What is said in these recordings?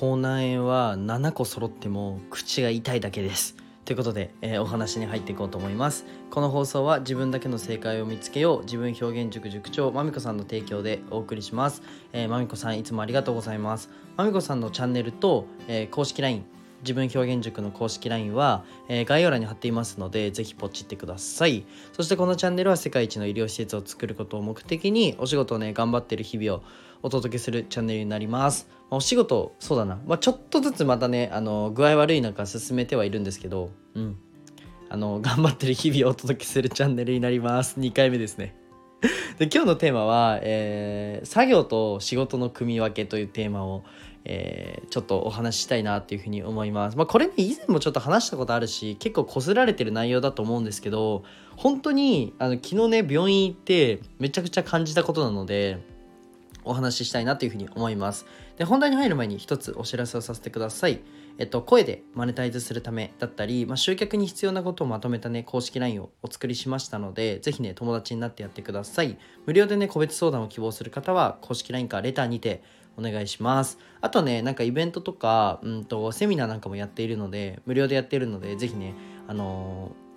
口内炎は7個揃っても口が痛いだけですということで、えー、お話に入っていこうと思いますこの放送は自分だけの正解を見つけよう自分表現塾塾長まみこさんの提供でお送りしますえー、まみこさんいつもありがとうございますまみこさんのチャンネルと、えー、公式 LINE 自分表現塾の公式 LINE は、えー、概要欄に貼っていますのでぜひポチってください。そしてこのチャンネルは世界一の医療施設を作ることを目的にお仕事をね頑張ってる日々をお届けするチャンネルになります。まお仕事そうだな、まあ、ちょっとずつまたねあの具合悪い中進めてはいるんですけどうん。あの頑張ってる日々をお届けするチャンネルになります。2回目ですね。で今日のテーマは、えー、作業と仕事の組み分けというテーマを、えー、ちょっとお話ししたいなっていうふうに思います。まあ、これね以前もちょっと話したことあるし結構こすられてる内容だと思うんですけど本当にあの昨日ね病院行ってめちゃくちゃ感じたことなのでお話ししたいなというふうに思います。で本題に入る前に一つお知らせをさせてください。えっと、声でマネタイズするためだったり、まあ、集客に必要なことをまとめたね、公式 LINE をお作りしましたので、ぜひね、友達になってやってください。無料でね、個別相談を希望する方は、公式 LINE かレターにてお願いします。あとね、なんかイベントとか、うんと、セミナーなんかもやっているので、無料でやっているので、ぜひね、あのー、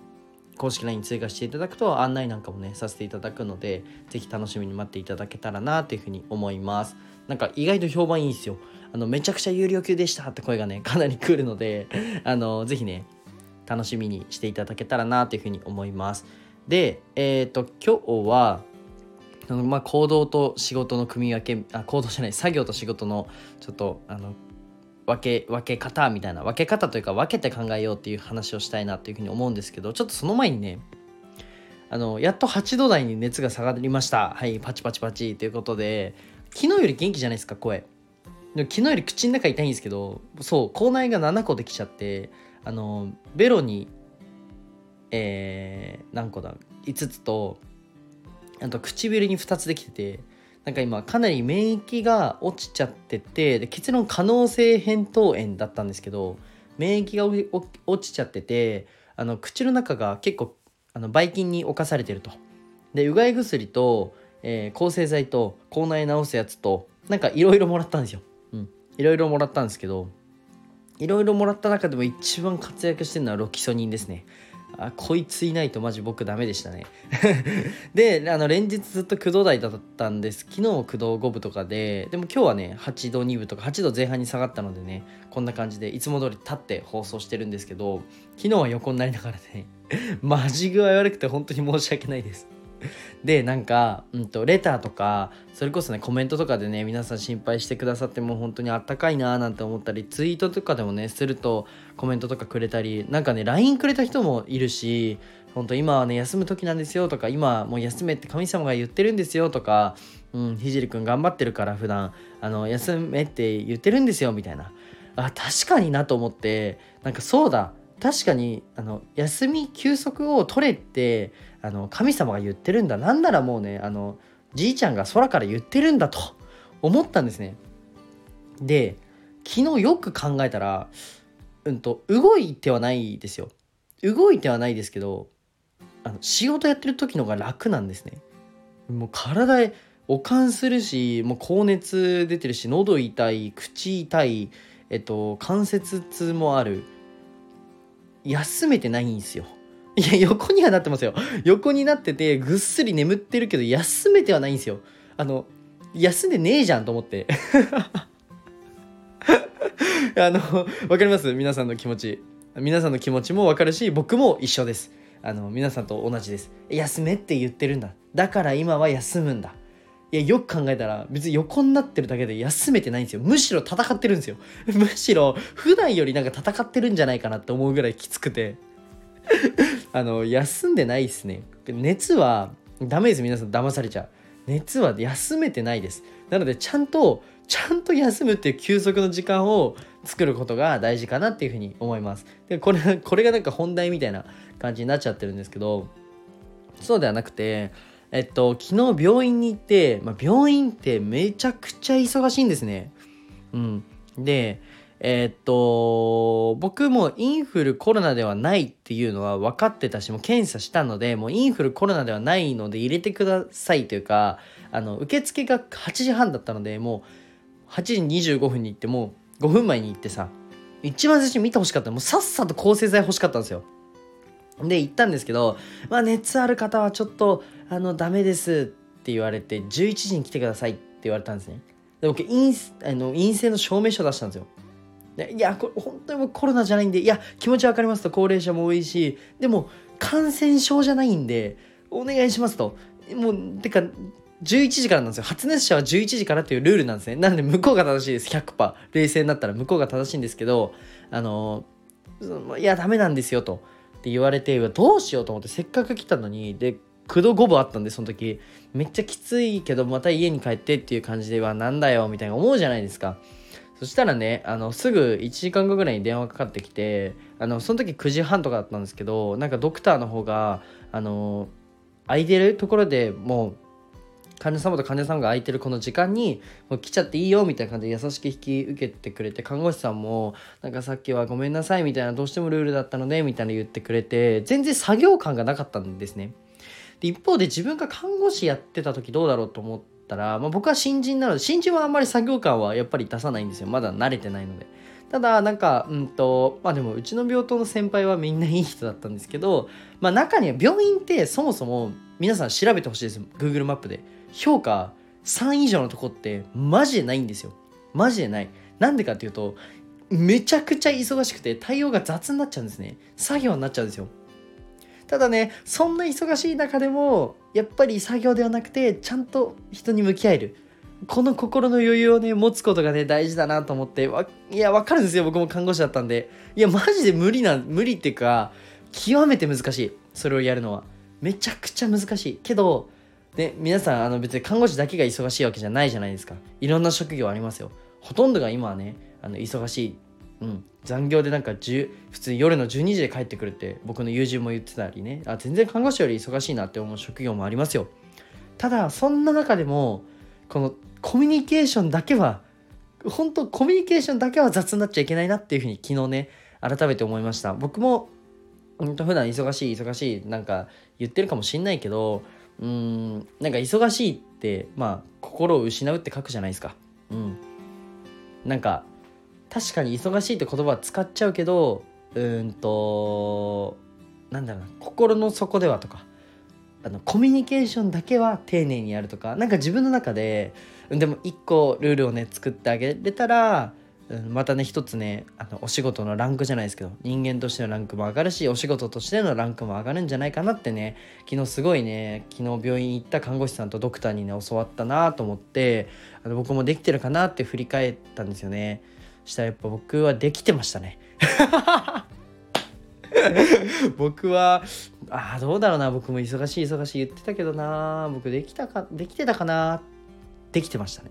公式 LINE 追加していただくと案内なんかもねさせていただくのでぜひ楽しみに待っていただけたらなというふうに思います。なんか意外と評判いいんですよ。あのめちゃくちゃ有料級でしたって声がねかなり来るので あのぜひね楽しみにしていただけたらなというふうに思います。でえっ、ー、と今日はまあ行動と仕事の組み分けあ行動じゃない作業と仕事のちょっとあの分け分け方みたいな分け方というか分けて考えようっていう話をしたいなというふうに思うんですけどちょっとその前にねあのやっと8度台に熱が下がりました。はいパチパチパチということで昨日より元気じゃないですか声。で昨日より口の中痛いんですけどそう口内が7個できちゃってあのベロにえー、何個だ？5つとあと唇に2つできててなんか今かなり免疫が落ちちゃっててで結論可能性扁桃炎だったんですけど免疫が落ちちゃっててあの口の中が結構あのばい菌に侵されてると。でうがい薬と、えー、抗生剤と口内治すやつとなんかいろいろもらったんですよ。いろいろもらったんですけどいろいろもらった中でも一番活躍してるのはロキソニンですね。あこいついないとマジ僕ダメでしたね。であの連日ずっと9度台だったんです。昨日も9度5分とかで。でも今日はね8度2分とか8度前半に下がったのでねこんな感じでいつも通り立って放送してるんですけど昨日は横になりながらね マジ具合悪くて本当に申し訳ないです。でなんか、うんと、レターとかそれこそねコメントとかでね皆さん心配してくださってもう本当にあったかいなーなんて思ったりツイートとかでもねするとコメントとかくれたりなんかね LINE くれた人もいるし本当今はね休む時なんですよとか今もう休めって神様が言ってるんですよとかうんひじりくん頑張ってるから普段あの休めって言ってるんですよみたいな。あ確かになと思ってなんかそうだ。確かにあの休み休息を取れってあの神様が言ってるんだ。なんならもうねあのじいちゃんが空から言ってるんだと思ったんですね。で昨日よく考えたらうんと動いてはないですよ。動いてはないですけどあの仕事やってる時のが楽なんですね。もう体へ悪寒するしもう高熱出てるし喉痛い口痛いえっと関節痛もある。休めてないんですよ。いや、横にはなってますよ。横になってて、ぐっすり眠ってるけど、休めてはないんですよ。あの、休んでねえじゃんと思って。あの、わかります？皆さんの気持ち。皆さんの気持ちもわかるし、僕も一緒です。あの、皆さんと同じです。休めって言ってるんだ。だから今は休むんだ。いや、よく考えたら、別に横になってるだけで休めてないんですよ。むしろ戦ってるんですよ。むしろ、普段よりなんか戦ってるんじゃないかなって思うぐらいきつくて。あの、休んでないっすね。熱は、ダメです。皆さん騙されちゃう。熱は休めてないです。なので、ちゃんと、ちゃんと休むっていう休息の時間を作ることが大事かなっていうふうに思います。で、これ、これがなんか本題みたいな感じになっちゃってるんですけど、そうではなくて、えっと、昨日病院に行って、まあ、病院ってめちゃくちゃ忙しいんですね。うん。で、えっと、僕もインフルコロナではないっていうのは分かってたし、もう検査したので、もうインフルコロナではないので入れてくださいというか、あの、受付が8時半だったので、もう8時25分に行ってもう5分前に行ってさ一番最初に見てほしかったもうさっさと抗生剤欲しかったんですよ。で行ったんですけど、まあ、熱ある方はちょっとあのダメですって言われて11時に来てくださいって言われたんですね。で僕陰あの陰性の証明書出したんですよ。でいやこれ本当にもうコロナじゃないんでいや気持ち分かりますと高齢者も多いしでも感染症じゃないんでお願いしますと。もうてか11時からなんですよ。発熱者は11時からっていうルールなんですね。なので向こうが正しいです。100%冷静になったら向こうが正しいんですけどあのいやダメなんですよと。って言われてどうしようと思ってせっかく来たのにで9度5分あったんでその時。めっちゃきついけどまた家に帰ってっていう感じではなんだよみたいな思うじゃないですか。そしたらねあのすぐ1時間後ぐらいに電話かかってきてあのその時9時半とかだったんですけどなんかドクターの方があの空いてるところでもう患者様と患者さんが空いてるこの時間にもう来ちゃっていいよみたいな感じで優しく引き受けてくれて看護師さんもなんかさっきはごめんなさいみたいなどうしてもルールだったのでみたいな言ってくれて全然作業感がなかったんですね。で一方で自分が看護師やってた時どうだろうと思ったら、まあ、僕は新人なので新人はあんまり作業感はやっぱり出さないんですよ。まだ慣れてないので。ただなんかうんとまあでもうちの病棟の先輩はみんないい人だったんですけどまあ中には病院ってそもそも皆さん調べてほしいです Google マップで。評価3以上のとこってマジでないんですよ。マジでない。なんでかっていうとめちゃくちゃ忙しくて対応が雑になっちゃうんですね。作業になっちゃうんですよ。ただねそんな忙しい中でもやっぱり作業ではなくてちゃんと人に向き合える。この心の余裕をね持つことがね大事だなと思っていやわかるんですよ。僕も看護師だったんで。いやマジで無理な無理っていうか極めて難しい。それをやるのは。めちゃくちゃ難しい。けどで皆さんあの別に看護師だけが忙しいわけじゃないじゃないですか。いろんな職業ありますよ。ほとんどが今はねあの忙しい、うん、残業でなんか10普通に夜の12時で帰ってくるって僕の友人も言ってたりね。あ全然看護師より忙しいなって思う職業もありますよ。ただそんな中でもこのコミュニケーションだけは本当コミュニケーションだけは雑になっちゃいけないなっていうふうに昨日ね改めて思いました。僕も本当普段忙しい忙しいなんか言ってるかもしんないけどうんなんか忙しいってまあ心を失うって書くじゃないですか。うん。なんか確かに忙しいって言葉は使っちゃうけどうんとなんだろうな心の底ではとかあのコミュニケーションだけは丁寧にやるとかなんか自分の中ででも一個ルールをね作ってあげれたらまたね一つねあのお仕事のランクじゃないですけど人間としてのランクも上がるしお仕事としてのランクも上がるんじゃないかなってね昨日すごいね昨日病院行った看護師さんとドクターにね教わったなと思ってあの僕もできてるかなって振り返ったんですよね。したらやっぱ僕はできてましたね。僕はあどうだろうな。僕も忙しい忙しい言ってたけどな。僕できたかできてたかな。できてましたね。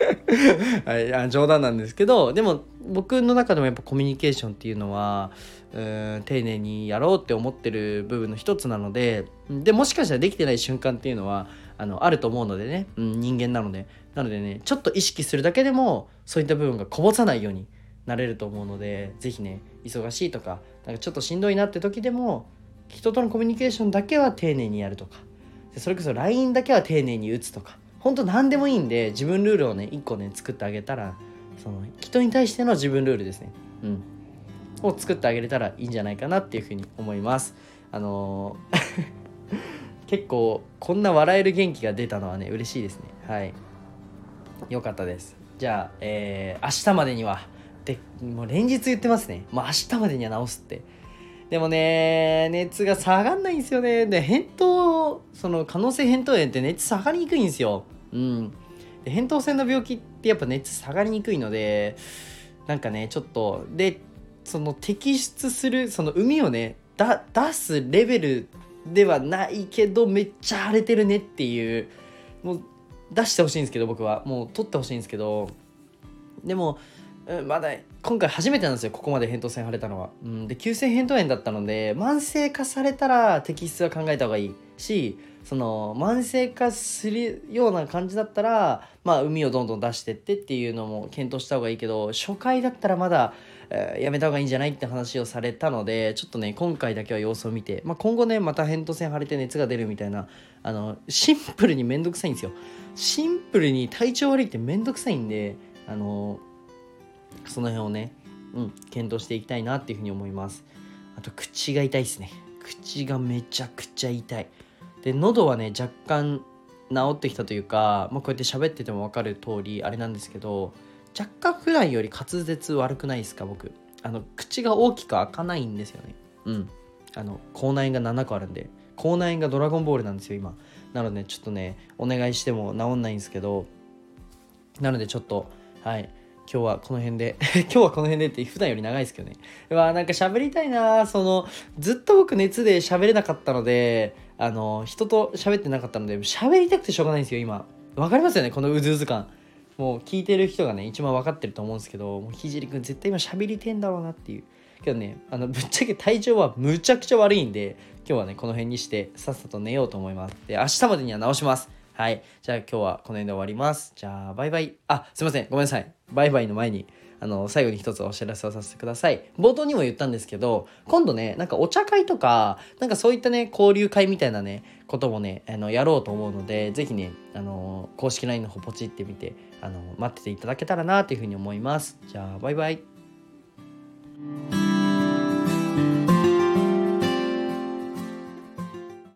はい、冗談なんですけどでも僕の中でもやっぱコミュニケーションっていうのはうん丁寧にやろうって思ってる部分の一つなのででもしかしたらできてない瞬間っていうのはあのあると思うのでね、うん、人間なので。なのでねちょっと意識するだけでもそういった部分がこぼさないようになれると思うので是非ね忙しいとかなんかちょっとしんどいなって時でも人とのコミュニケーションだけは丁寧にやるとかそれこそ LINE だけは丁寧に打つとか本当何でもいいんで自分ルールをね1個ね作ってあげたらその人に対しての自分ルールですね。うん。を作ってあげれたらいいんじゃないかなっていうふうに思います。あのー結構こんな笑える元気が出たのはね嬉しいですねはいよかったですじゃあ、えー、明日までにはでもう連日言ってますねもう明日までには直すってでもね、熱が下がんないんですよね。で、扁桃、その可能性扁桃炎って熱下がりにくいんですよ。うん。で扁桃腺の病気ってやっぱ熱下がりにくいので、なんかね、ちょっと、で、その摘出する、その海をね、出すレベルではないけど、めっちゃ荒れてるねっていう、もう出してほしいんですけど、僕は。もう取ってほしいんですけど、でも、まだ今回初めてなんですよここまで扁桃腺腫れたのは、うん、で急性扁桃炎だったので慢性化されたら摘出は考えた方がいいしその慢性化するような感じだったらまあ海をどんどん出してってっていうのも検討した方がいいけど初回だったらまだ、えー、やめた方がいいんじゃないって話をされたのでちょっとね今回だけは様子を見て、まあ、今後ねまた扁桃腺腫れて熱が出るみたいなあのシンプルにめんどくさいんですよ。シンプルに体調悪いってめんどくさいんであのその辺をね、うん、検討していきたいなっていうふうに思います。あと口が痛いですね。口がめちゃくちゃ痛い。で喉はね若干治ってきたというか、まあ、こうやって喋ってても分かる通りあれなんですけど若干普段より滑舌悪くないですか僕。あの口が大きく開かないんですよね。うん。あの口内炎が7個あるんで。口内炎がドラゴンボールなんですよ今。なのでちょっとねお願いしても治んないんですけど。なのでちょっとはい。今日はこの辺で 今日はこの辺でって普段より長いですけどね。うわなんか喋りたいなそのずっと僕熱で喋れなかったのであの人と喋ってなかったので喋りたくてしょうがないんですよ今わかりますよねこのうずうず感もう聞いてる人がね一番分かってると思うんですけどもうひじりくん絶対今喋りてんだろうなっていうけどねあのぶっちゃけ体調はむちゃくちゃ悪いんで今日はねこの辺にしてさっさと寝ようと思いますで明日までには直しますはい。じゃあ今日はこの辺で終わります。じゃあバイバイ。あ、すいません。ごめんなさい。バイバイの前に、あの、最後に一つお知らせをさせてください。冒頭にも言ったんですけど、今度ね、なんかお茶会とか、なんかそういったね、交流会みたいなね、こともね、あの、やろうと思うので、ぜひね、あの、公式 LINE の方ポチってみて、あの、待ってていただけたらなというふうに思います。じゃあ、バイバイ。